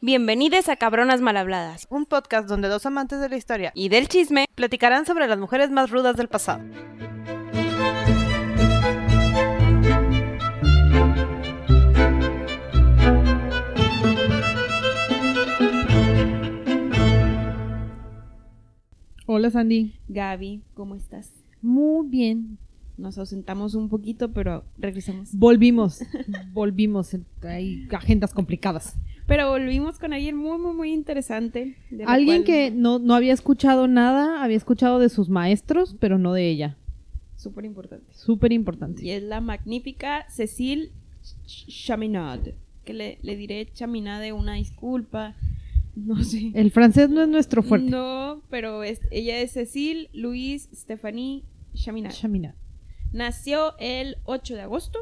Bienvenidos a Cabronas Malhabladas un podcast donde dos amantes de la historia y del chisme. platicarán sobre las mujeres más rudas del pasado. Hola Sandy. Gaby, ¿cómo estás? Muy bien. Nos ausentamos un poquito, pero regresamos. Volvimos. Volvimos. Hay agendas complicadas. Pero volvimos con alguien muy, muy, muy interesante. Alguien cual- que no, no había escuchado nada, había escuchado de sus maestros, pero no de ella. Súper importante. Súper importante. Y es la magnífica Cecile Ch- Chaminade. Que le, le diré Chaminade una disculpa. No sé. El francés no es nuestro fuerte. No, pero es- ella es Cecile Louise Stephanie Chaminade. Chaminade. Nació el 8 de agosto.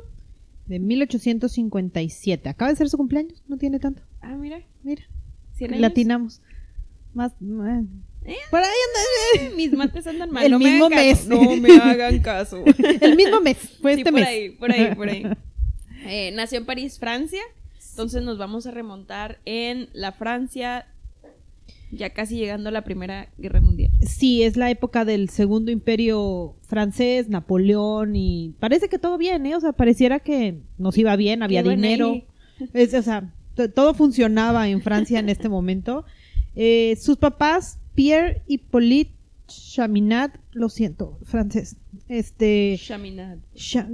De 1857. Acaba de ser su cumpleaños. No tiene tanto. Ah, mira. Mira. 100 años. Latinamos. Más. eh. Por ahí anda. Mis mates andan mal. El no mismo me mes. caso. No me hagan caso. El mismo mes. Fue Sí, este por mes. ahí, por ahí, por ahí. Eh, nació en París, Francia. Entonces nos vamos a remontar en la Francia, ya casi llegando a la Primera Guerra Mundial. Sí, es la época del segundo imperio francés, Napoleón y parece que todo bien, ¿eh? O sea, pareciera que nos iba bien, había dinero. Es, o sea, t- todo funcionaba en Francia en este momento. Eh, sus papás, Pierre Hippolyte Chaminade, lo siento, francés, este, Chaminade. Cha-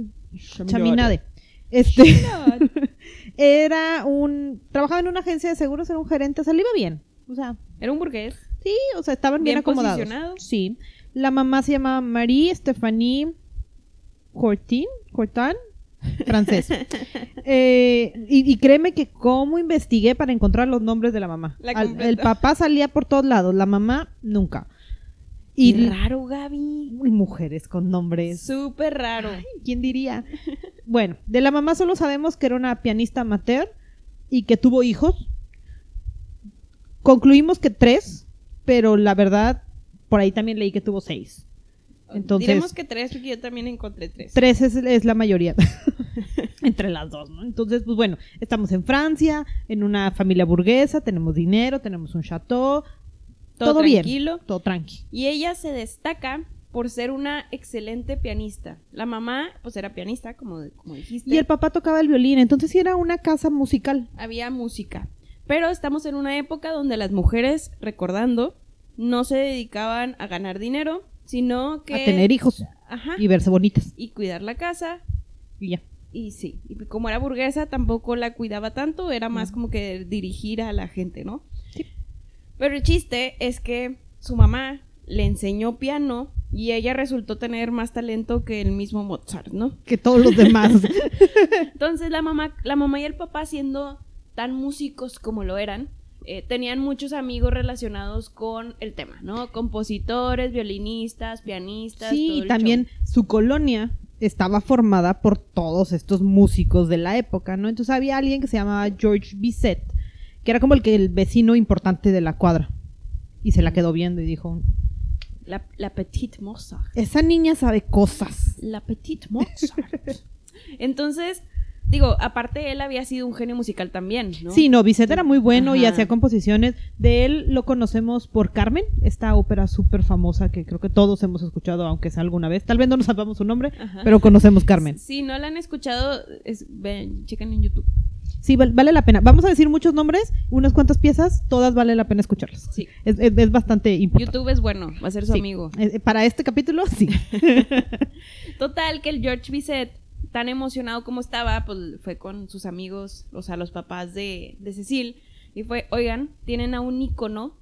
Chaminade, este, era un, trabajaba en una agencia de seguros, era un gerente, o sea, le iba bien, o sea, Era un burgués. Sí, o sea, estaban bien, Bien acomodados. Sí. La mamá se llama Marie Stephanie Cortin, Cortin, francés. Eh, y, y créeme que cómo investigué para encontrar los nombres de la mamá. La Al- completa. el papá salía por todos lados, la mamá nunca. Y Qué raro, Gaby. Mujeres con nombres. Súper raro. ¿Quién diría? Bueno, de la mamá solo sabemos que era una pianista amateur y que tuvo hijos. Concluimos que tres, pero la verdad, por ahí también leí que tuvo seis. Entonces- Diremos que tres, porque yo también encontré tres. Tres es, es la mayoría entre las dos, ¿no? Entonces, pues bueno, estamos en Francia, en una familia burguesa, tenemos dinero, tenemos un chateau, Todo todo, bien, tranquilo. todo tranqui. Y ella se destaca por ser una excelente pianista. La mamá, pues era pianista, como, como dijiste. Y el papá tocaba el violín, entonces sí era una casa musical. había música. Pero estamos en una época donde las mujeres, recordando, no se dedicaban a ganar dinero, sino que... a tener hijos Ajá. y verse bonitas. Y cuidar la casa. Y ya. Y sí, y como era burguesa, tampoco la cuidaba tanto, era más como que dirigir a la gente, ¿no? Sí. Pero el chiste es que su mamá le enseñó piano y ella resultó tener más talento que el mismo Mozart, ¿no? Que todos los demás. Entonces la mamá, la mamá y el papá siendo tan músicos como lo eran, eh, tenían muchos amigos relacionados con el tema, ¿no? Compositores, violinistas, pianistas. todo sí, y también show. su colonia estaba formada por todos estos músicos de la época, ¿no? Entonces había alguien que se llamaba George Bizet, que era como el que el vecino importante de la cuadra. Y se la quedó viendo y dijo, La, la Petite Mozart. esa niña sabe cosas. La Petite Mozart. Entonces, digo, aparte él había sido un genio musical también, ¿no? Sí, no, Bizet era muy bueno y hacía composiciones. De él lo conocemos por Carmen, esta ópera súper famosa que creo que todos hemos escuchado, aunque sea alguna vez. Tal vez no nos sabemos su nombre, Ajá. pero conocemos Carmen. Si no la han escuchado, es, ven, chequen en YouTube. Sí, val- vale la pena. Vamos a decir muchos nombres, unas cuantas piezas, todas vale la pena escucharlas. Sí. Es, es- es bastante importante. YouTube es bueno, va a ser su Sí. amigo. Eh, Para este capítulo, sí. Total, que el George Bizet, tan emocionado como estaba, pues fue con sus amigos, o sea, los papás de, de Cecil, y fue, oigan, tienen a un ícono,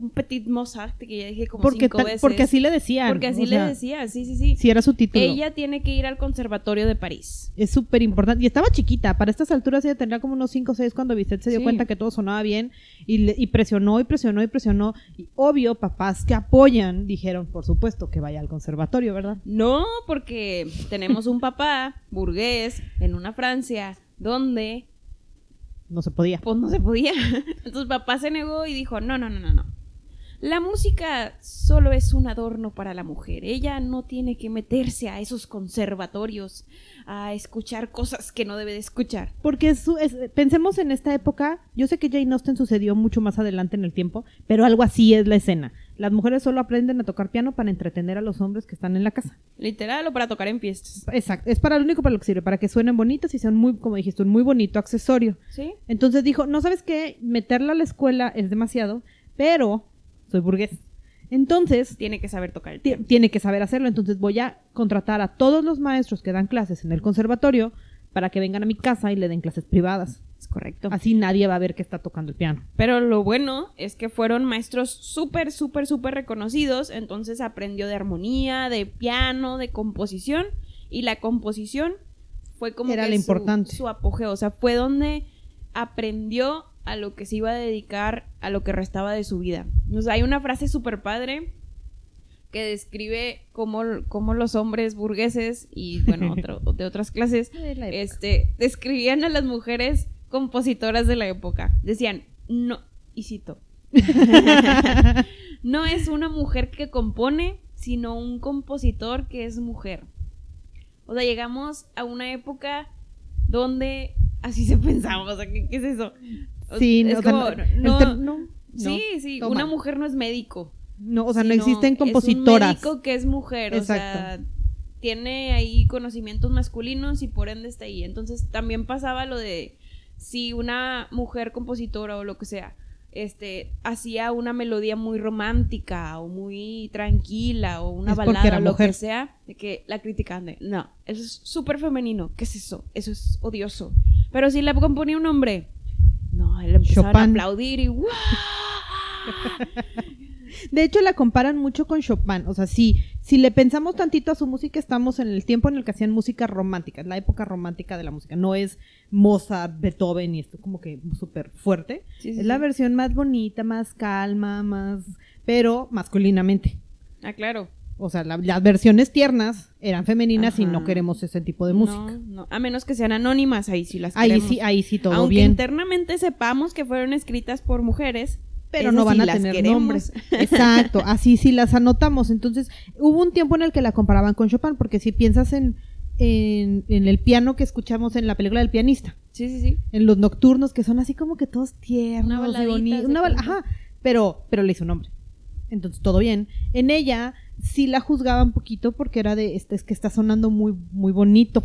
un Petit Mozart, que ya dije como Porque, cinco veces. porque así le decían. Porque así o le sea, decía, sí, sí, sí. Sí, era su título. Ella tiene que ir al conservatorio de París. Es súper importante. Y estaba chiquita. Para estas alturas ella tendría como unos 5 o 6 cuando Vicente se dio Sí. cuenta que todo sonaba bien. Y, le- y presionó y presionó y presionó. Y obvio, papás que apoyan dijeron, por supuesto, que vaya al conservatorio, ¿verdad? No, porque tenemos un papá burgués en una Francia donde No se podía. pues no se podía. Entonces papá se negó y dijo, no, no, no, no, no. La música solo es un adorno para la mujer. Ella no tiene que meterse a esos conservatorios a escuchar cosas que no debe de escuchar. Porque su- es- pensemos en esta época, yo sé que Jane Austen sucedió mucho más adelante en el tiempo, pero algo así es la escena. Las mujeres solo aprenden a tocar piano para entretener a los hombres que están en la casa. Literal o para tocar en fiestas. Exacto, es para lo único para lo que sirve, para que suenen bonitos y sean muy, como dijiste, un muy bonito accesorio. ¿Sí? Entonces dijo, no sabes qué, meterla a la escuela es demasiado, pero soy burgués. Entonces, Tiene que saber tocar el piano. tiene que saber hacerlo. Entonces voy a contratar a todos los maestros que dan clases en el conservatorio para que vengan a mi casa y le den clases privadas. Es correcto. Así nadie va a ver que está tocando el piano. Pero lo bueno es que fueron maestros súper, súper, súper reconocidos. Entonces aprendió de armonía, de piano, de composición. Y la composición fue como Era que lo su- importante. Su, apogeo. O sea, fue donde aprendió a lo que se iba a dedicar a lo que restaba de su vida. O sea, hay una frase súper padre que describe cómo, cómo los hombres burgueses y, bueno, otro- de otras clases este, describían a las mujeres compositoras de la época. Decían, no, y cito, no es una mujer que compone, sino un compositor que es mujer. O sea, llegamos a una época donde así se pensaba, o sea, ¿qué, qué es eso? Sí, es no, sea, no- no- sí, sí, toma. una mujer no es médico. No, o sea, no existen Es un compositoras. médico que es mujer, o sea, Exacto. tiene ahí conocimientos masculinos y por ende está ahí. Entonces también pasaba lo de si una mujer compositora o lo que sea, este, hacía una melodía muy romántica o muy tranquila o una Es balada o lo mujer. que sea, de que la criticaban de, no, eso es súper femenino, ¿qué es eso? Eso es odioso. Pero si la componía un hombre, a aplaudir y ¡guau! De hecho, la comparan mucho con Chopin. O sea, sí, si le pensamos tantito a su música, estamos en el tiempo en el que hacían música romántica, la época romántica de la música. No es Mozart, Beethoven y esto como que súper fuerte. Sí, sí, es la sí. versión más bonita, más calma, más... pero masculinamente. Ah, claro. O sea, la- las versiones tiernas eran femeninas y no queremos ese tipo de música. No, no, a menos que sean anónimas, ahí sí las ahí queremos. sí, ahí sí todo Aunque bien. internamente sepamos que fueron escritas por mujeres, pero esas no van sí a tener queremos. nombres. Exacto, así sí las anotamos. Entonces, hubo un tiempo en el que la comparaban con Chopin, porque si piensas en, en, en el piano que escuchamos en la película del pianista, Sí, sí, sí. en los nocturnos que son así como que todos tiernos Una baladita, una bal- ajá, pero, pero le hizo nombre. Entonces, todo bien. En ella sí la juzgaba un poquito porque era de, este, es que está sonando muy, muy bonito.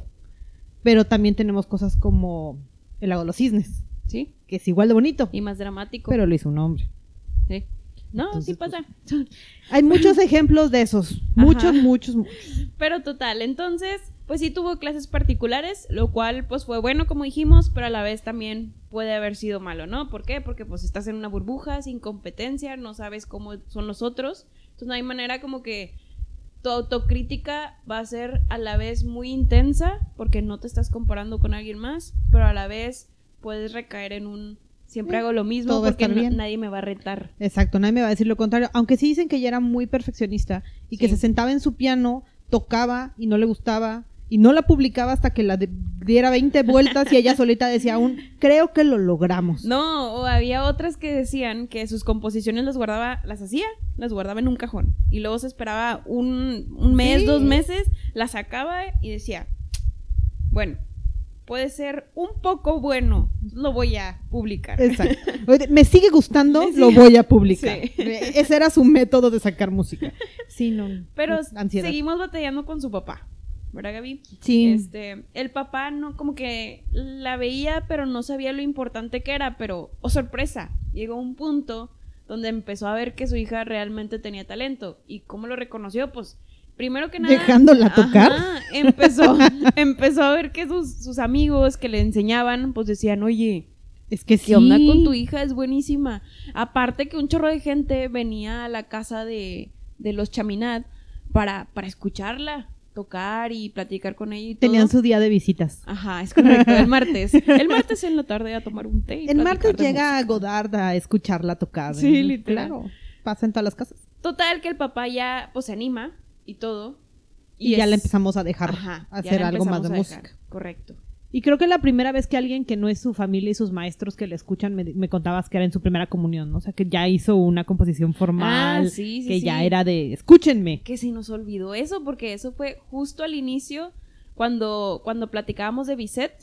Pero también tenemos cosas como El lago de los cisnes, Sí. que es igual de bonito, Y más dramático. pero le hizo un nombre. Sí. No, Entonces, sí pasa. Hay muchos ejemplos de esos. Muchos, muchos, muchos. Pero total, entonces, pues sí tuvo clases particulares, lo cual pues fue bueno como dijimos, pero a la vez también puede haber sido malo, ¿no? ¿Por qué? Porque pues estás en una burbuja, sin competencia, no sabes cómo son los otros, entonces no hay manera como que tu autocrítica va a ser a la vez muy intensa, porque no te estás comparando con alguien más, pero a la vez puedes recaer en un siempre hago lo mismo todo porque bien. nadie me va a retar. Exacto, nadie me va a decir lo contrario. Aunque sí dicen que ella era muy perfeccionista y que se sentaba en su piano, tocaba y no le gustaba y no la publicaba hasta que la de- diera 20 vueltas y ella solita decía aún, creo que lo logramos. No, o había otras que decían que sus composiciones las guardaba, las hacía, las guardaba en un cajón. Y luego se esperaba un, un mes, Sí. dos meses, las sacaba y decía, bueno, puede ser un poco bueno, lo voy a publicar. Exacto. Me sigue gustando, lo voy a publicar. Sí. Ese era su método de sacar música. Sí, no. Pero ansiedad. seguimos batallando con su papá, ¿verdad, Gaby? Sí. Este, el papá no, como que la veía, pero no sabía lo importante que era, pero, oh sorpresa, llegó un punto donde empezó a ver que su hija realmente tenía talento. ¿Y cómo lo reconoció? Pues, primero que nada... Dejándola tocar. Empezó, empezó a ver que sus, sus amigos que le enseñaban, pues decían, oye, Es que sí. ¿qué onda con tu hija? Es buenísima. Aparte que un chorro de gente venía a la casa de, de los Chaminat para, para escucharla tocar y platicar con ella y todo. Tenían su día de visitas. Ajá, es correcto, el martes. El martes en la tarde a tomar un té. y El martes llega música. Godard a escucharla tocar. Sí, ¿no? literal. Claro. Pasa en todas las casas. Total, que el papá ya pues se anima y todo. Y, ya es- le empezamos a dejar Ajá, hacer algo más de a música. Correcto. Y creo que la primera vez que alguien que no es su familia y sus maestros que le escuchan me, me contabas que era en su primera comunión, ¿no? O sea, que ya hizo una composición formal, Ah, sí, sí, que sí. ya era de escúchenme. Que se nos olvidó eso, porque eso fue justo al inicio, cuando, cuando platicábamos de Bizet.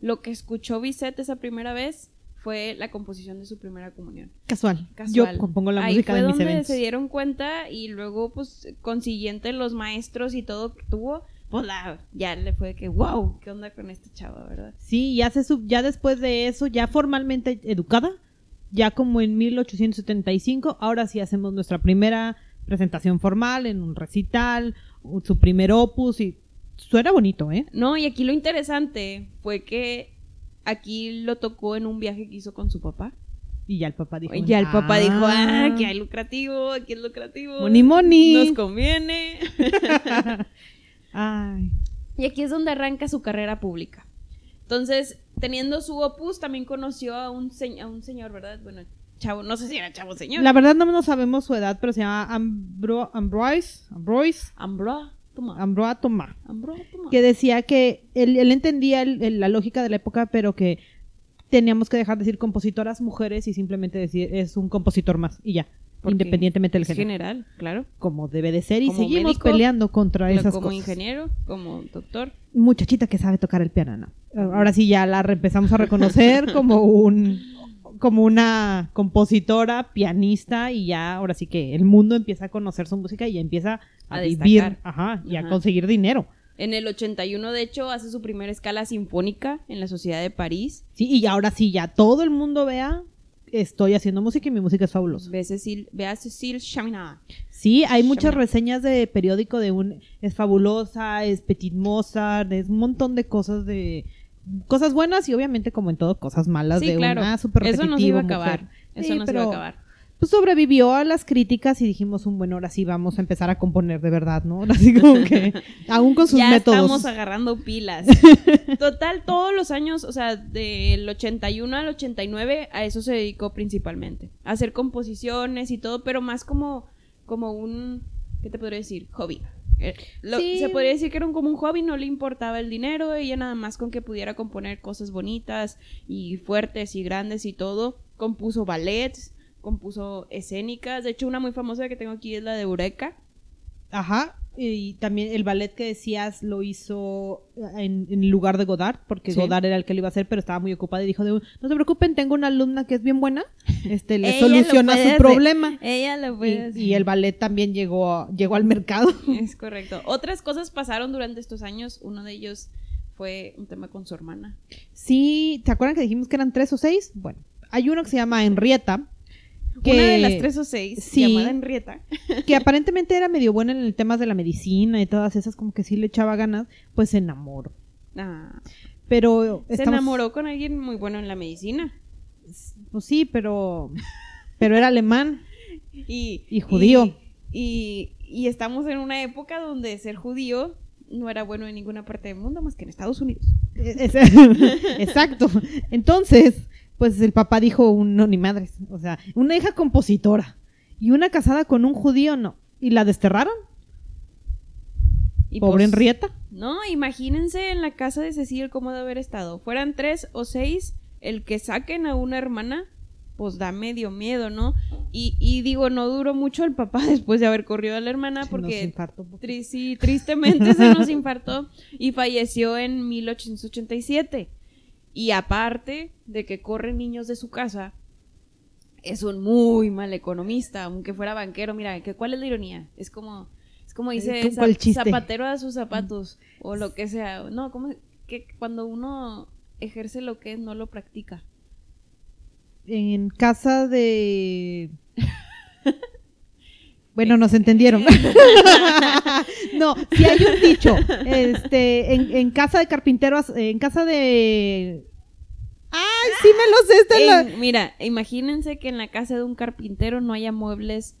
Lo que escuchó Bizet esa primera vez fue la composición de su primera comunión. Casual. Casual. Yo compongo la Ahí música fue de mis donde eventos. se dieron cuenta y luego, pues, consiguiente los maestros y todo que tuvo, pues la, ya le fue de que, wow, ¿qué onda con esta chava, verdad? Sí, ya, se sub- ya después de eso, ya formalmente educada, ya como en 1875, ahora sí hacemos nuestra primera presentación formal en un recital, su primer opus y suena bonito, ¿eh? No, y aquí lo interesante fue que aquí lo tocó en un viaje que hizo con su papá. Y ya el papá dijo. Y ya el papá dijo, ah, "Ah, que hay lucrativo, aquí es lucrativo. Money, money. Nos conviene. Ay, Y aquí es donde arranca su carrera pública. Entonces, teniendo su opus, también conoció a un, a un señor, ¿verdad? Bueno, chavo, no sé si era chavo señor. La verdad no, no sabemos su edad, pero se llama Ambro, Ambroise, Ambroise, Ambroa, toma. Ambroa Tomá. Ambroa, toma. que decía que él, él entendía el- el- la lógica de la época, pero que teníamos que dejar de decir compositoras mujeres y simplemente decir es un compositor más y ya, independientemente del género, general, claro. como debe de ser y Como seguimos médico, peleando contra esas como cosas. ingeniero, como doctor. Muchachita que sabe tocar el piano, ¿no? Ahora sí ya la empezamos a reconocer como un como una compositora, pianista y ya ahora sí que el mundo empieza a conocer su música y ya empieza a, A vivir, ajá, y a conseguir dinero. En el 81, de hecho, hace su primera escala sinfónica en la Sociedad de París. Sí, y ahora sí ya todo el mundo vea estoy haciendo música y mi música es fabulosa. Ve, Cecil, ve a Cecil Chaminade. Sí, hay muchas reseñas de periódico de un es fabulosa, es Petit Mozart, es un montón de cosas de cosas buenas y obviamente como en todo cosas malas Sí, de claro. una super Eso no se iba a acabar. mujer. Eso Sí, no se iba a acabar. Pues sobrevivió a las críticas y dijimos un bueno, ahora sí vamos a empezar a componer de verdad, ¿no? Así como que aún con sus ya métodos. estamos agarrando pilas. Total, todos los años, o sea, del 81 al 89, a eso se dedicó principalmente. A hacer composiciones y todo, pero más como, como un, ¿qué te podría decir? Hobby. Eh, lo- Sí. Se podría decir que era un- como un hobby, no le importaba el dinero, ella nada más con que pudiera componer cosas bonitas y fuertes y grandes y todo. Compuso ballets, compuso escénicas. De hecho, una muy famosa que tengo aquí es la de Eureka. Ajá. Y también el ballet que decías lo hizo en, en lugar de Godard, porque Sí. Godard era el que lo iba a hacer, pero estaba muy ocupado y dijo, de, no se preocupen, tengo una alumna que es bien buena, este, le soluciona su hacer. problema. Ella lo Y, puede hacer. y el ballet también llegó, llegó al mercado. Es correcto. Otras cosas pasaron durante estos años. Uno de ellos fue un tema con su hermana. Sí, ¿te acuerdan que dijimos que eran tres o seis? Bueno, hay uno que se llama Henrietta, que, Una de las tres o seis, Sí. llamada Henrietta. que aparentemente era medio buena en el tema de la medicina y todas esas, como que sí le echaba ganas, pues se enamoró. Ah, Pero se estamos- enamoró con alguien muy bueno en la medicina. Pues sí, pero, pero era alemán. Y, Y judío. Y, y estamos en una época donde ser judío no era bueno en ninguna parte del mundo más que en Estados Unidos. Es- Exacto. Entonces, pues el papá dijo, no, ni madres. O sea, una hija compositora y una casada con un judío, no. ¿Y la desterraron? Y Pobre pues, Henrietta. No, imagínense en la casa de Cecil cómo de haber estado. Fueran tres o seis, el que saquen a una hermana, pues da medio miedo, ¿no? Y, y digo, no duró mucho el papá después de haber corrido a la hermana Se nos porque tri- sí, tristemente se nos infartó y falleció en 1887. Y aparte de que corre niños de su casa, es un muy mal economista, aunque fuera banquero. Mira, que ¿cuál es la ironía? Es como, es como dice zapatero a sus zapatos o lo que sea. No, como que cuando uno ejerce lo que es, no lo practica. En casa de... Bueno, nos entendieron. no, si hay un dicho. Este, en, en casa de carpinteros, en casa de... ¡Ay, sí me lo sé! esta es la- En- mira, imagínense que en la casa de un carpintero no haya muebles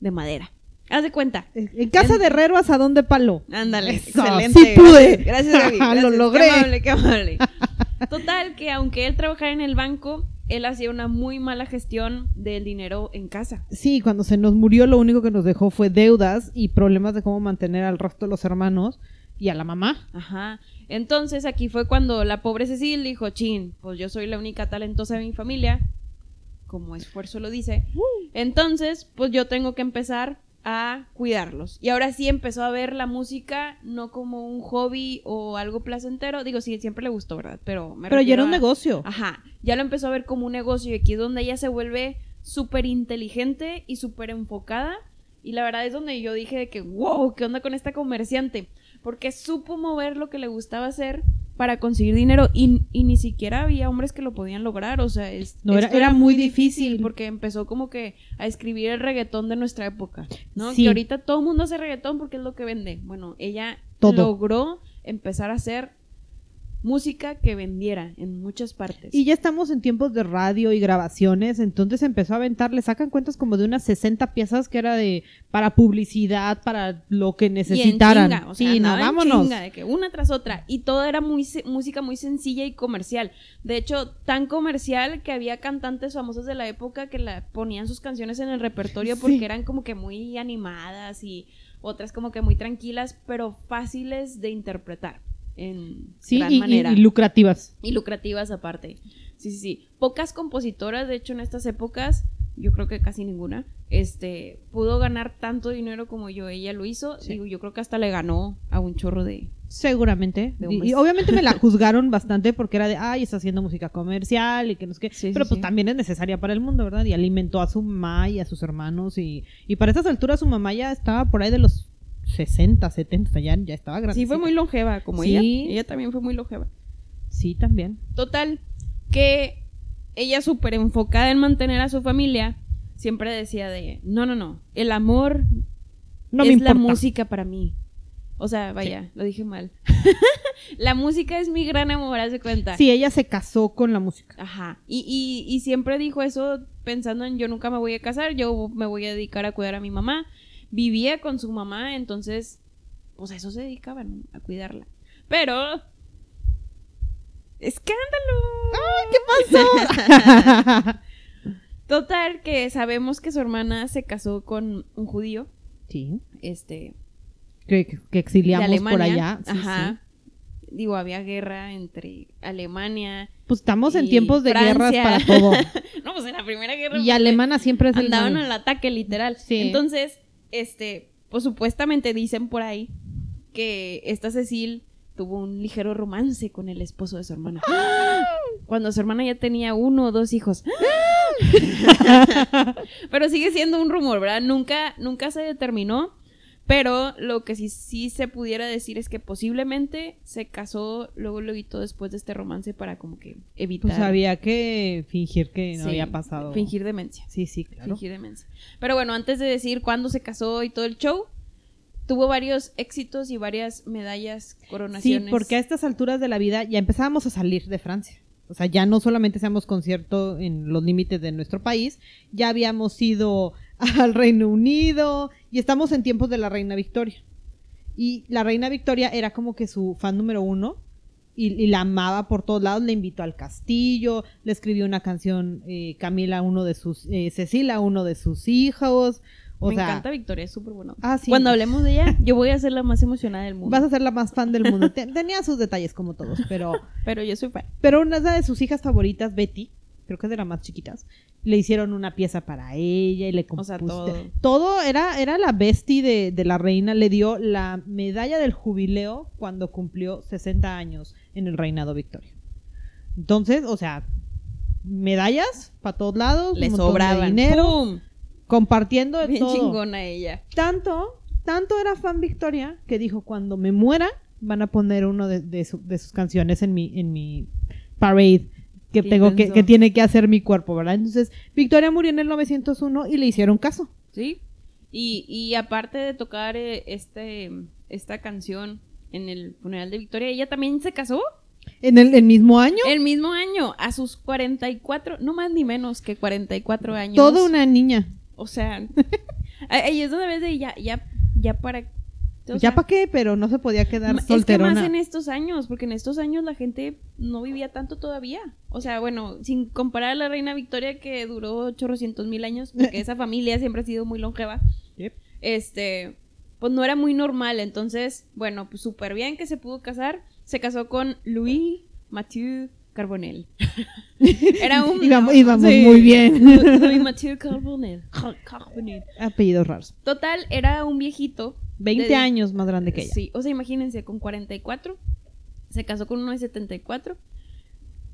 de madera. Haz de cuenta. En casa En- de herrero asadón de palo. Ándale, excelente. sí pude. Gracias. Lo logré. Qué amable, qué amable. Total, que aunque él trabajara en el banco, él hacía una muy mala gestión del dinero en casa. Sí, cuando se nos murió lo único que nos dejó fue deudas y problemas de cómo mantener al resto de los hermanos. y a la mamá. Ajá. Entonces aquí fue cuando la pobre Cecil dijo, chin, pues yo soy la única talentosa de mi familia, como esfuerzo lo dice. Entonces, pues yo tengo que empezar a cuidarlos. Y ahora sí empezó a ver la música no como un hobby o algo placentero. Digo, sí, siempre le gustó, ¿verdad? Pero me Pero ya era un a- negocio. Ajá, ya lo empezó a ver como un negocio y aquí es donde ella se vuelve súper inteligente y súper enfocada. Y la verdad es donde yo dije de que, wow, ¿qué onda con esta comerciante? Porque supo mover lo que le gustaba hacer para conseguir dinero y, y ni siquiera había hombres que lo podían lograr. O sea, es, No, era- muy difícil. porque empezó como que a escribir el reggaetón de nuestra época, ¿no? Sí. Que ahorita todo el mundo hace reggaetón porque es lo que vende. Bueno, ella Todo. logró empezar a hacer música que vendiera en muchas partes. Y ya estamos en tiempos de radio y grabaciones, entonces empezó a aventar, le sacan cuentas como de unas 60 piezas que era de para publicidad, para lo que Y en necesitaran. chinga, o sea, sí, no, en chinga, de que una tras otra. Y todo era muy música muy sencilla y comercial. De hecho, tan comercial que había cantantes famosos de la época que la ponían sus canciones en el repertorio porque Sí. eran como que muy animadas y otras como que muy tranquilas, pero fáciles de interpretar en Sí, gran y, manera. y lucrativas. Y lucrativas aparte. Sí, sí, sí. Pocas compositoras, de hecho, en estas épocas, yo creo que casi ninguna, este, pudo ganar tanto dinero como yo. Ella lo hizo. Sí. Digo, yo creo que hasta le ganó a un chorro de. Seguramente. De Y, y obviamente me la juzgaron bastante porque era de, ay, está haciendo música comercial y que no sé qué. Sí, sí, Pero pues también es necesaria para el mundo, ¿verdad? Y alimentó a su mamá y a sus hermanos. Y, y para estas alturas su mamá ya estaba por ahí de los 60, 70, o sea, ya, ya estaba grande. Sí, fue muy longeva, como Sí. ella. Ella también fue muy longeva. Sí, también. Total, que ella súper enfocada en mantener a su familia, siempre decía de, no, no, no, el amor No es me la música para mí. O sea, vaya, lo dije mal. la música es mi gran amor, haz de cuenta. Sí, ella se casó con la música. Ajá. Y, y, y siempre dijo eso pensando en yo nunca me voy a casar, yo me voy a dedicar a cuidar a mi mamá. Vivía con su mamá, entonces, pues a eso se dedicaba, ¿no? A cuidarla. Pero... ¡Escándalo! ¿Qué pasó? Total, que sabemos que su hermana se casó con un judío, sí. este, Que, que de exiliamos Alemania. por allá. Sí, Ajá. sí. Digo, había guerra entre Alemania. Pues estamos en tiempos de guerras para todo. No, pues en la primera guerra. Y alemana siempre es el andaban mal. al ataque literal. Sí. Entonces, este, pues supuestamente dicen por ahí que esta Cecil tuvo un ligero romance con el esposo de su hermana. Cuando su hermana ya tenía uno o dos hijos. pero sigue siendo un rumor, ¿verdad? Nunca, nunca se determinó. Pero lo que sí, sí se pudiera decir es que posiblemente se casó luego lo evitó después de este romance para como que evitar. Pues había que fingir que no Sí, había pasado. Fingir demencia. Sí, sí, claro. Fingir demencia. Pero bueno, antes de decir cuándo se casó y todo el show, tuvo varios éxitos y varias medallas, Sí, coronaciones. porque a estas alturas de la vida ya empezábamos a salir de Francia. O sea, ya no solamente hacíamos concierto en los límites de nuestro país, ya habíamos ido al Reino Unido y estamos en tiempos de la Reina Victoria. Y la Reina Victoria era como que su fan número uno y, y la amaba por todos lados, le invitó al castillo, le escribió una canción eh, Camila a uno de sus, eh, Cecilia a uno de sus hijos. O Me sea, encanta Victoria, es súper bueno. Ah, sí. Cuando hablemos de ella, yo voy a ser la más emocionada del mundo. vas a ser la más fan del mundo. Te- Tenía sus detalles como todos, pero... Pero yo soy fan. Pero una de sus hijas favoritas, Betty, creo que es de las más chiquitas, le hicieron una pieza para ella y le O compuso. sea, todo. Todo era, era la bestie de, de la reina. Le dio la medalla del jubileo cuando cumplió 60 años en el reinado Victoria. Entonces, o sea, medallas para todos lados, Le sobraban. dinero, ¡Pum! compartiendo de Bien todo. chingona ella. Tanto, tanto era fan Victoria que dijo cuando me muera van a poner uno de, de su- de sus canciones en mi, en mi parade que tengo que, que tiene que hacer mi cuerpo, ¿verdad? Entonces, Victoria murió en el 901 y le hicieron caso. ¿Sí? Y, y aparte de tocar eh, este, esta canción en el funeral de Victoria, ella también se casó En el, el mismo año, el mismo año, a sus 44, no más ni menos que 44 años. toda una niña. O sea, ahí es donde ves de ya, ya, ya para. O ya para qué, pero no se podía quedar ma- Es que solterona. más en estos años, porque en estos años la gente no vivía tanto todavía. O sea, bueno, sin comparar a la reina Victoria que duró chorrocientos mil años, porque esa familia siempre ha sido muy longeva. Yep. Este, pues no era muy normal. Entonces, bueno, pues súper bien que se pudo casar. Se casó con Louis Mathieu Carbonell. era un... Íbamos, íbamos sí, muy bien. Louis Mathieu Carbonell. Carbonell. Apellidos raros. Total, era un viejito. 20 de- años más grande que ella. Sí, o sea, imagínense, con 44. Se casó con uno de 74.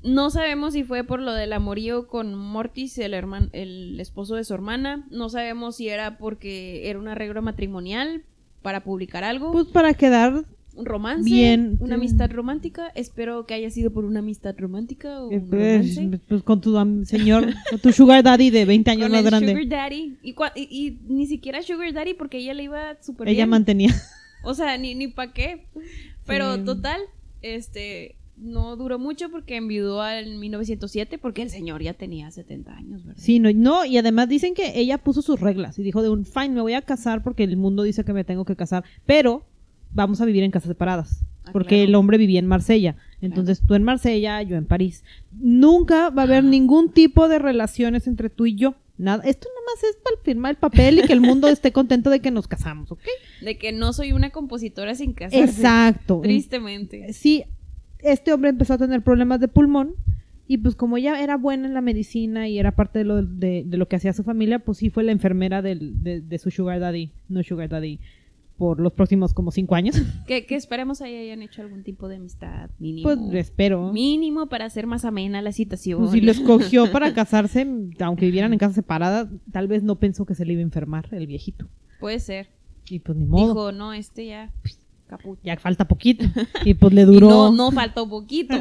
No sabemos si fue por lo del amorío con Mortis, el, hermano, el esposo de su hermana. No sabemos si era porque era un arreglo matrimonial para publicar algo. Pues para quedar un romance. bien, Una amistad romántica. Espero que haya sido por una amistad romántica o un pues, romance. pues, con tu señor, con tu sugar daddy de 20 años Con más el grande. Sugar Daddy. Y, y- y ni siquiera Sugar Daddy porque ella le iba súper Ella bien. mantenía. O sea, ni, ni pa' qué. Pero Sí. total, este, no duró mucho porque enviudó en 1907 porque el señor ya tenía 70 años, ¿verdad? Sí, no, no, y además dicen que ella puso sus reglas y dijo de un fine, me voy a casar porque el mundo dice que me tengo que casar, pero vamos a vivir en casas separadas. Ah, Porque claro. el hombre vivía en Marsella. Entonces tú en Marsella, yo en París. Nunca va a haber ningún tipo de relaciones entre tú y yo. Nada. Esto nada más es para firmar el papel y que el mundo esté contento de que nos casamos, ¿ok? De que no soy una compositora sin casarse. Exacto. Tristemente. sí, este hombre empezó a tener problemas de pulmón y pues como ella era buena en la medicina y era parte de lo, de, de lo que hacía su familia, pues sí fue la enfermera del- de, de su sugar daddy, no sugar daddy, por los próximos como cinco años. Que, que esperemos ahí hayan hecho algún tipo de amistad mínimo. pues espero. Mínimo para hacer más amena la situación. Pues, si lo escogió para casarse, aunque vivieran en casas separadas, tal vez no pensó que se le iba a enfermar el viejito. Puede ser. Y pues ni modo, Dijo, no, este ya, caput. ya falta poquito. Y pues le Y duró. no, no faltó poquito.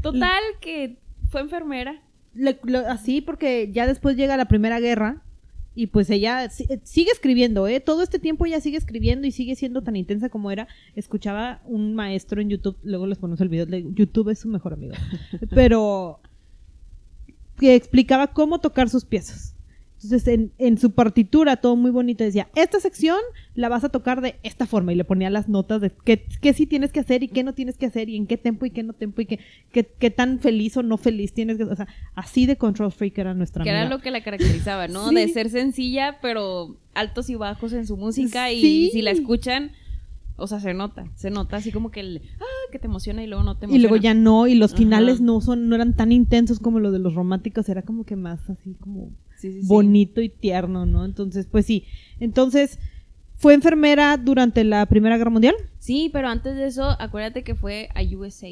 Total, que fue enfermera. Le- lo- así porque ya después llega la primera guerra y pues ella eh, sigue escribiendo, ¿eh? Todo este tiempo ella sigue escribiendo y sigue siendo tan intensa como era. Escuchaba un maestro en YouTube, luego les ponemos el video, YouTube es su mejor amigo, pero que explicaba cómo tocar sus piezas. Entonces en, en su partitura, todo muy bonito, decía, esta sección la vas a tocar de esta forma y le ponía las notas de qué, qué sí tienes que hacer y qué no tienes que hacer y en qué tempo y qué no tempo y qué, qué, qué tan feliz o no feliz tienes que... O sea, así de control freak era nuestra Que amiga. era lo que la caracterizaba, ¿no? Sí. De ser sencilla, pero altos y bajos en su música. Y Sí. si la escuchan, o sea, se nota. Se nota así como que el, ah, que te emociona y luego no te y emociona. luego ya no, y los Ajá. finales no son, no eran tan intensos como los de los románticos, era como que más así como Sí, sí, sí. bonito y tierno, ¿no? Entonces, pues sí. Entonces, fue enfermera durante la Primera Guerra Mundial. Sí, pero antes de eso, acuérdate que fue a USA.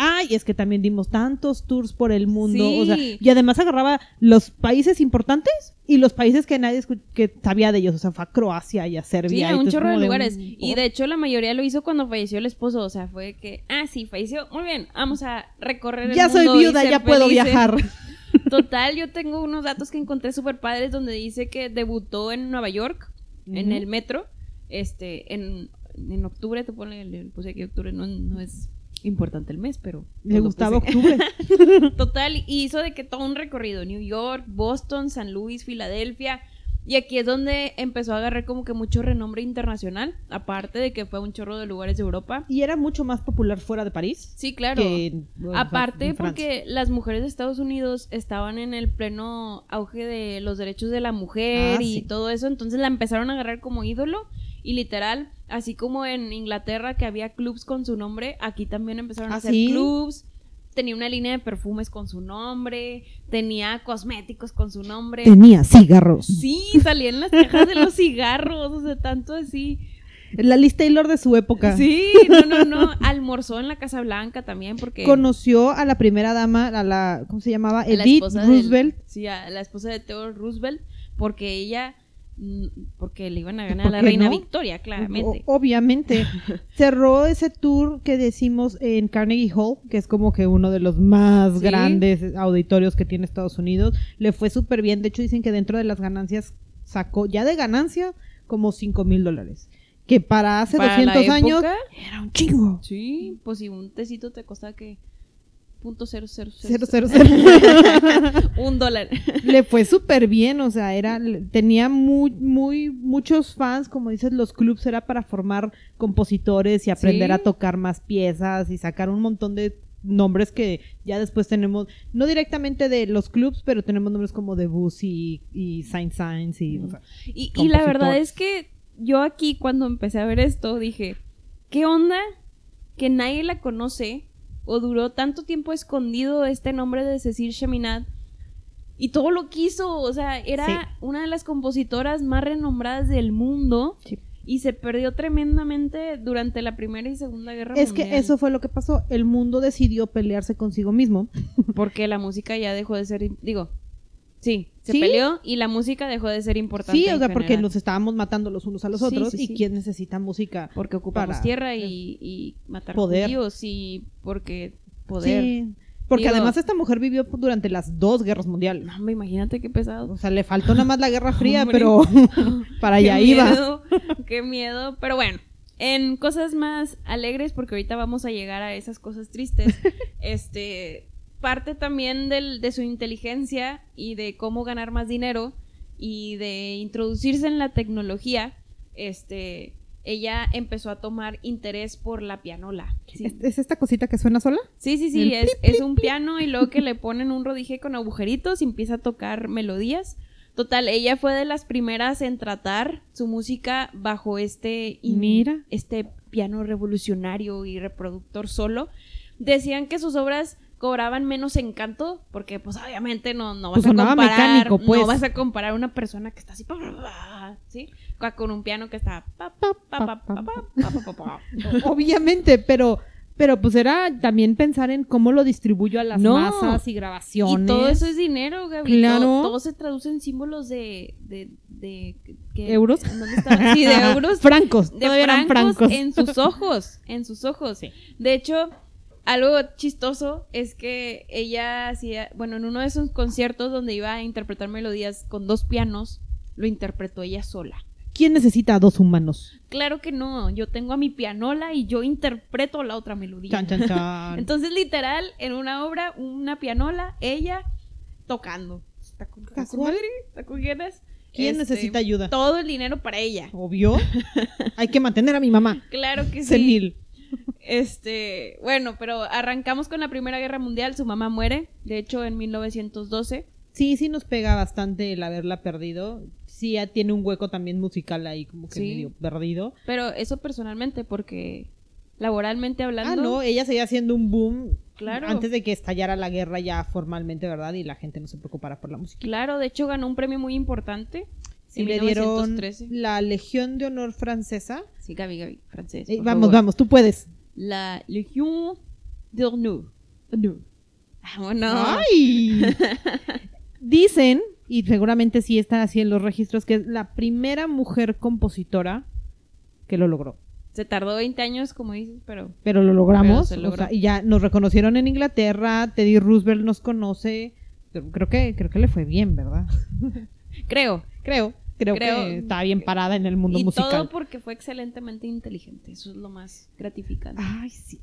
Ay, es que también dimos tantos tours por el mundo, Sí. o sea, y además agarraba los países importantes y los países que nadie que sabía de ellos, o sea, fue a Croacia y a Serbia. Sí, y a un chorro de lugares. un- Y de hecho, la mayoría lo hizo cuando falleció el esposo. O sea, fue que, ah, sí, falleció. Muy bien, vamos a recorrer el ya soy mundo y viuda, ser ya puedo viajar. Total, yo tengo unos datos que encontré súper padres donde dice que debutó en Nueva York, en el metro, este, en, en octubre, te pone, le puse aquí octubre, no, no es importante el mes, pero... Le gustaba puse. octubre. Total, y hizo de que todo un recorrido, New York, Boston, San Luis, Filadelfia, y aquí es donde empezó a agarrar como que mucho renombre internacional, aparte de que fue a un chorro de lugares de Europa. y era mucho más popular fuera de París. Sí, claro. que Aparte en porque las mujeres de Estados Unidos estaban en el pleno auge de los derechos de la mujer Ah, y sí. todo eso, entonces la empezaron a agarrar como ídolo y literal, así como en Inglaterra que había clubs con su nombre, aquí también empezaron a ¿Ah, hacer sí? clubs. Tenía una línea de perfumes con su nombre, tenía cosméticos con su nombre. Tenía cigarros. Sí, salían las cajas de los cigarros, o sea, tanto así. La Liz Taylor de su época. Sí, no, no, no. Almorzó en la Casa Blanca también porque... Conoció a la primera dama, a la, ¿cómo se llamaba? Edith del- Roosevelt. sí, a la esposa de Theodore Roosevelt, porque ella, porque le iban a ganar a ¿Por la reina no? Victoria, claramente. O- obviamente. Cerró ese tour que decimos en Carnegie Hall, que es como que uno de los más Sí. grandes auditorios que tiene Estados Unidos. Le fue súper bien. De hecho, dicen que dentro de las ganancias sacó, ya de ganancia, como 5 mil dólares. Que para hace Para la 200 años era un chingo. Sí, pues si un tecito te costaba que punto cero cero Cero, cero, un dólar. le fue súper bien, o sea, era, tenía muy, muy, muchos fans, como dices, los clubs era para formar compositores y aprender Sí. a tocar más piezas y sacar un montón de nombres que ya después tenemos, no directamente de los clubs, pero tenemos nombres como Debussy y, y Saint Saëns y, o sea, Y, y la verdad es que yo aquí cuando empecé a ver esto dije, ¿qué onda que nadie la conoce o duró tanto tiempo escondido este nombre de Cecil Cheminade? Y todo lo quiso, o sea, era Sí. una de las compositoras más renombradas del mundo Sí. y se perdió tremendamente durante la Primera y Segunda Guerra Es Mundial. que eso fue lo que pasó. El mundo decidió pelearse consigo mismo. Porque la música ya dejó de ser, digo, sí, se Sí. peleó y la música dejó de ser importante. Sí, o sea, porque nos estábamos matando los unos a los otros. sí, ¿Y quién necesita música? Porque ocupamos para- tierra y, y matar Poder. judíos y porque poder. Sí. Porque Digo- además esta mujer vivió durante las dos guerras mundiales. No, imagínate qué pesado. O sea, le faltó nada más la Guerra Fría, Hombre. pero para Qué allá iba. miedo, qué miedo. Pero bueno, en cosas más alegres, porque ahorita vamos a llegar a esas cosas tristes, este, parte también del- de su inteligencia y de cómo ganar más dinero y de introducirse en la tecnología, este, ella empezó a tomar interés por la pianola. Sí. ¿Es, es esta cosita que suena sola? Sí, sí, sí, es, es un piano y luego que le ponen un rodije con agujeritos y empieza a tocar melodías. Total, ella fue de las primeras en tratar su música bajo este, Mira. este piano revolucionario y reproductor solo. Decían que sus obras cobraban menos encanto, porque pues obviamente no, no vas a comparar, no vas a comparar una persona que está así, ¿sí? con un piano que está obviamente, pero pero pues era también pensar en cómo lo distribuyo a las masas y grabaciones. Y todo eso es dinero, Gaby. Claro. Todo, se traduce en símbolos de... de, de ¿Euros? Sí, de euros. francos. De eran francos. En sus ojos, en sus ojos. Sí. De hecho, algo chistoso es que ella hacía. Bueno, en uno de sus conciertos donde iba a interpretar melodías con dos pianos, lo interpretó ella sola. ¿Quién necesita a dos humanos? Claro que no. Yo tengo a mi pianola y yo interpreto la otra melodía. Chan, chan, chan. Entonces, literal, en una obra, una pianola, ella tocando. Está con, con su ¿Casual? madre, está con ganas. ¿Quién Este, necesita ayuda? Todo el dinero para ella. Obvio. Hay que mantener a mi mamá. Claro que sí. Senil. Este, bueno, pero arrancamos con la Primera Guerra Mundial. Su mamá muere, de hecho, en 1912. Sí, sí nos pega bastante el haberla perdido. Sí, ya tiene un hueco también musical ahí como que Sí. medio perdido. Pero eso personalmente, porque laboralmente hablando. Ah, no, ella seguía haciendo un boom Claro. antes de que estallara la guerra ya formalmente, ¿verdad? Y la gente no se preocupara por la música. Claro, de hecho ganó un premio muy importante. Sí, en le dieron 1913. la Legión de Honor francesa. Sí, Gaby, Gaby, francés. Eh, vamos, favor. vamos, tú puedes. La Légion d'honneur. Honneur. Vámonos. ¡Ay! Dicen, y seguramente sí está así en los registros, que es la primera mujer compositora que lo logró. Se tardó 20 años, como dices, pero Pero lo logramos. Pero se o logró. sea, y ya nos reconocieron en Inglaterra. Teddy Roosevelt nos conoce. Creo que, creo que le fue bien, ¿verdad? creo. Creo. Creo, Creo que está bien parada en el mundo y musical. todo porque fue excelentemente inteligente. Eso es lo más gratificante. Ay, sí.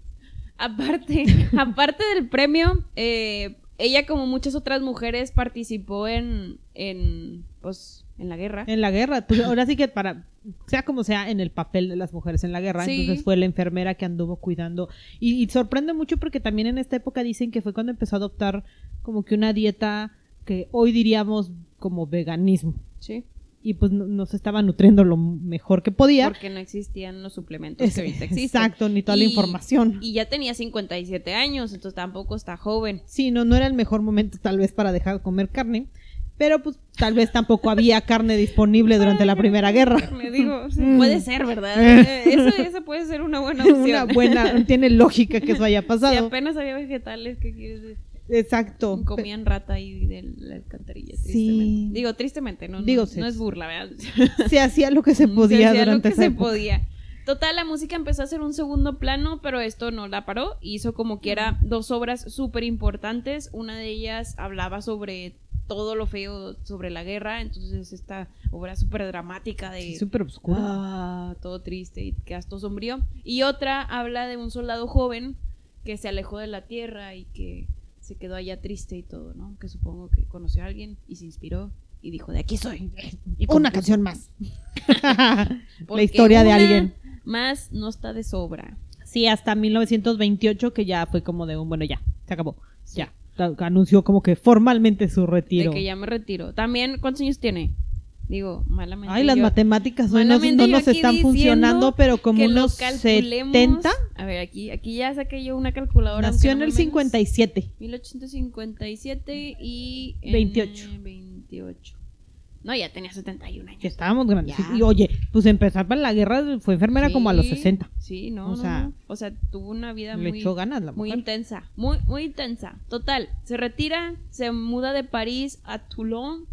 Aparte, aparte del premio, eh, ella como muchas otras mujeres participó en, en, pues, en la guerra. En la guerra. Pues ahora sí que para, sea como sea, en el papel de las mujeres en la guerra. Sí. Entonces fue la enfermera que anduvo cuidando. Y, y sorprende mucho porque también en esta época dicen que fue cuando empezó a adoptar como que una dieta que hoy diríamos como veganismo. Sí. Y pues no- nos estaba nutriendo lo mejor que podía. Porque no existían los suplementos Es- que ahorita existen. exacto, ni toda la Y- información. Y ya tenía 57 años, entonces tampoco está joven. Sí, no, no era el mejor momento tal vez para dejar de comer carne. Pero pues tal vez tampoco había carne disponible durante la Primera Guerra. Me digo, Mm. puede ser, ¿verdad? Eso, eso puede ser una buena opción. Una buena, tiene lógica que eso haya Si pasado. apenas había vegetales, ¿qué quieres decir? Exacto. Comían rata ahí de la alcantarilla, Sí. tristemente. Digo, tristemente, no, es burla, ¿verdad? Se hacía lo que se podía Se hacía lo que esa se época. podía. Total, la música empezó a hacer un segundo plano, pero esto no la paró. Hizo como quiera dos obras súper importantes. Una de ellas hablaba sobre todo lo feo sobre la guerra. Entonces, esta obra súper dramática de Sí, súper. Ah, todo triste y hasta sombrío. Y otra habla de un soldado joven que se alejó de la tierra y que se quedó allá triste y todo, ¿no? Que supongo que conoció a alguien y se inspiró y dijo, de aquí soy. Y Una canción más. la historia de alguien. Más no está de sobra. Sí, hasta 1928 que ya fue como de un, bueno, ya, se acabó. Ya. Anunció como que formalmente su retiro. De que ya me retiro. También, ¿cuántos años tiene? Digo, malamente. Ay, las yo- matemáticas hoy no, no nos están funcionando, pero como unos calculemos. 70. A ver, aquí, aquí ya saqué yo una calculadora. Nació en no el menos. 57. 1857 y... en, 28. eh, 28. No, ya tenía 71 años. Estábamos grandes. Ya. Y oye, pues empezar para la guerra fue enfermera como a los Sí, 60. Sí, no, O sea, no. O sea, tuvo una vida muy... echó ganas la Muy intensa, muy, muy intensa. Total, se retira, se muda de París a Toulon,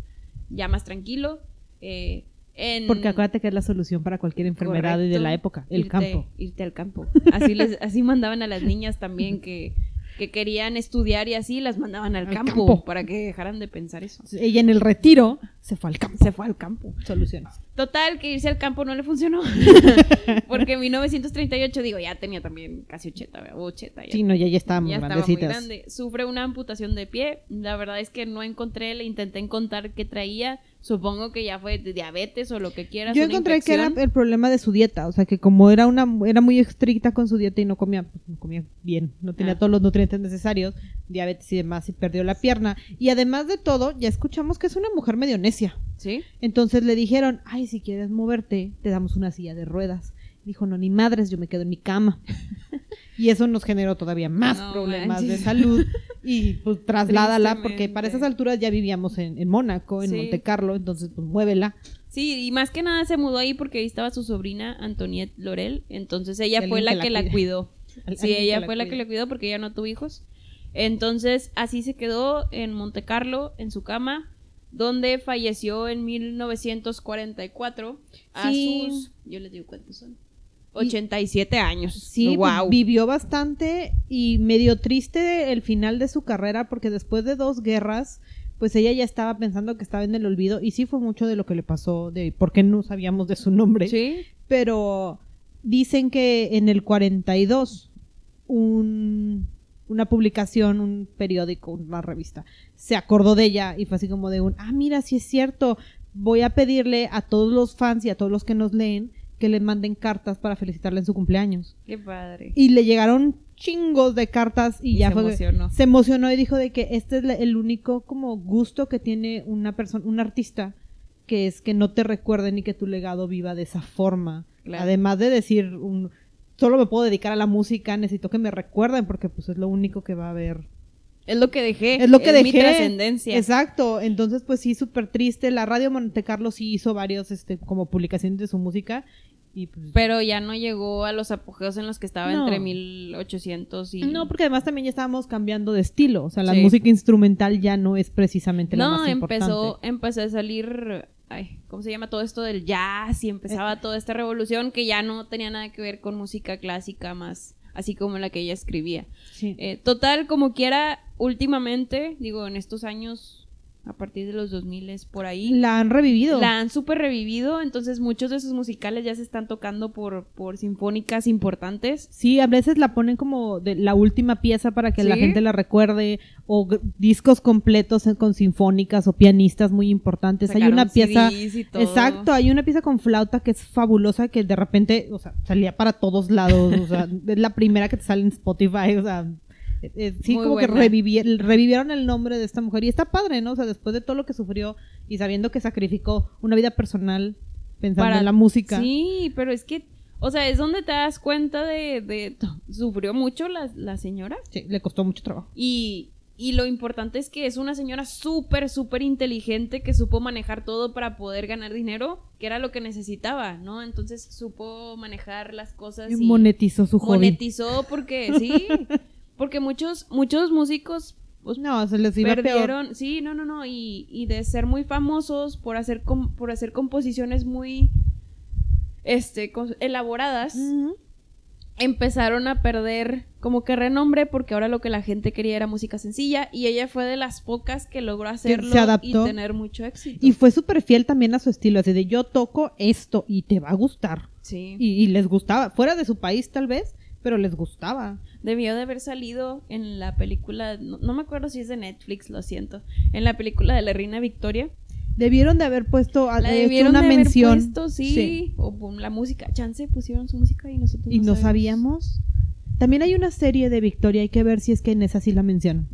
ya más tranquilo. Eh, en... Porque acuérdate que es la solución para cualquier enfermedad y de la época, el Irte- campo. Irte al campo. Así, les, así mandaban a las niñas también que, que querían estudiar y así las mandaban al, Al campo, campo. para que dejaran de pensar eso. Ella en el retiro se fue al campo. Se fue al campo. Soluciones. Total, que irse al campo no le funcionó. Porque en 1938, digo, ya tenía también casi 80, ¿verdad? 80 ya. Sí, no, ya, ya estábamos ya estaba muy grande. Sufre una amputación de pie. La verdad es que no encontré, le intenté encontrar qué traía. Supongo que ya fue de diabetes o lo que quieras. Yo encontré que era el problema de su dieta, o sea que como era una era muy estricta con su dieta y no comía pues, no comía bien, no tenía Ah. todos los nutrientes necesarios, diabetes y demás y perdió la pierna y además de todo ya escuchamos que es una mujer medio necia. ¿Sí? Entonces le dijeron, "Ay, si quieres moverte, te damos una silla de ruedas." Dijo, "No, ni madres, yo me quedo en mi cama." y eso nos generó todavía más No problemas de salud y pues trasládala porque para esas alturas ya vivíamos en, en Mónaco, en Sí. Monte Carlo, entonces pues muévela. Sí, y más que nada se mudó ahí porque ahí estaba su sobrina Antoniette Lorel. Entonces ella fue la que que la cuidó. Sí, ella la fue la que le cuidó porque ella no tuvo hijos. Entonces, así se quedó en Monte Carlo, en su cama, donde falleció en 1944 a Sí. sus, yo les digo cuántos son, 87 años. Sí, pues, wow. vivió bastante y medio triste el final de su carrera porque después de dos guerras, pues ella ya estaba pensando que estaba en el olvido y sí fue mucho de lo que le pasó, de por qué no sabíamos de su nombre. Sí, Pero dicen que en el 42 un, una publicación, un periódico, una revista, se acordó de ella y fue así como de un, ah, mira, sí es cierto, voy a pedirle a todos los fans y a todos los que nos leen que le manden cartas para felicitarle en su cumpleaños. qué padre. Y le llegaron chingos de cartas y, Y ya se fue emocionó. se emocionó y dijo de que este es el único como gusto que tiene una persona, un artista, que es que no te recuerden y que tu legado viva de esa forma. Claro. Además de decir un solo me puedo dedicar a la música, necesito que me recuerden porque pues es lo único que va a haber. Es lo que dejé. Es lo que dejé. mi trascendencia. Exacto. Entonces, pues sí, súper triste. La Radio Monte Carlo sí hizo varios, este, como publicaciones de su música. Y pues, Pero ya no llegó a los apogeos en los que estaba No. entre 1800 y... No, porque además también ya estábamos cambiando de estilo. O sea, la Sí. música instrumental ya no es precisamente la No, más importante. empezó, empezó a salir, ay, ¿cómo se llama todo esto del jazz? Y empezaba toda esta revolución que ya no tenía nada que ver con música clásica más, así como la que ella escribía. Sí. Eh, total, como quiera, últimamente, digo, en estos años, a partir de los 2000 por ahí, La han revivido. la han súper revivido, entonces muchos de sus musicales ya se están tocando por, por sinfónicas importantes. Sí, a veces la ponen como de la última pieza para que la gente la recuerde, o discos completos con sinfónicas o pianistas muy importantes. hay una pieza, y todo. exacto, hay una pieza con flauta que es fabulosa que de repente, o sea, salía para todos lados, o sea, es la primera que te sale en Spotify, o sea, eh, eh, sí, Muy como que revivi- revivieron el nombre de esta mujer y está padre, ¿no? O sea, después de todo lo que sufrió y sabiendo que sacrificó una vida personal pensando Para- en la música. Sí, pero es que, o sea, es donde te das cuenta de, de sufrió mucho la, la señora Sí, le costó mucho trabajo. y, y lo importante es que es una señora súper, súper inteligente que supo manejar todo para poder ganar dinero, que era lo que necesitaba, ¿no? Entonces supo manejar las cosas Y y monetizó su hobby. monetizó porque, sí, porque muchos, muchos músicos pues, No, se les iba peor. perdieron, sí, no, no, no, y, y de ser muy famosos por hacer com- por hacer composiciones muy este elaboradas, empezaron a perder como que renombre porque ahora lo que la gente quería era música sencilla y ella fue de las pocas que logró hacerlo y tener mucho éxito. Y fue súper fiel también a su estilo, así de yo toco esto y te va a gustar. sí. Y, y les gustaba, fuera de su país tal vez, pero les gustaba. Debió de haber salido en la película, no, no me acuerdo si es de Netflix, lo siento, en la película de la reina Victoria. Debieron de haber puesto a- La debieron una de haber mención. puesto, sí, O la música, chance pusieron su música y nosotros Y no sabíamos. También hay una serie de Victoria, hay que ver si es que en esa sí la mencionan.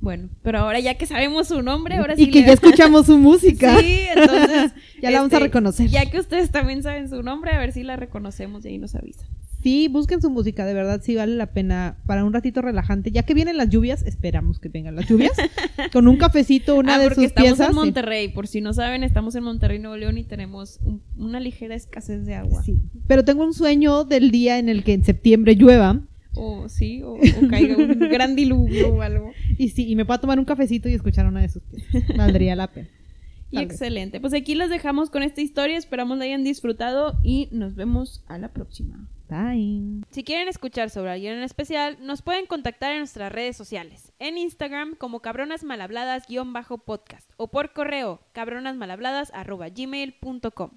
Bueno, pero ahora ya que sabemos su nombre, ahora sí y que le- ya escuchamos su música. Sí, entonces Ya la vamos a Este, reconocer. Ya que ustedes también saben su nombre, a ver si la reconocemos y ahí nos avisan. Sí, busquen su música, de verdad sí vale la pena para un ratito relajante. Ya que vienen las lluvias, esperamos que vengan las lluvias, con un cafecito, una ah, de sus estamos piezas. en sí. Monterrey. Por si no saben, estamos en Monterrey, Nuevo León y tenemos un- una ligera escasez de agua. Sí. Pero tengo un sueño del día en el que en septiembre llueva. O sí, o, o caiga un gran diluvio o algo. Y sí, y me puedo tomar un cafecito y escuchar una de sus piezas. Valdría la pena. Y excelente. Pues aquí los dejamos con esta historia. Esperamos la hayan disfrutado y nos vemos a la próxima. Bye. Si quieren escuchar sobre alguien en especial, nos pueden contactar en nuestras redes sociales. En Instagram como cabronasmalhabladas-podcast o por correo cabronasmalhabladas.gmail.com.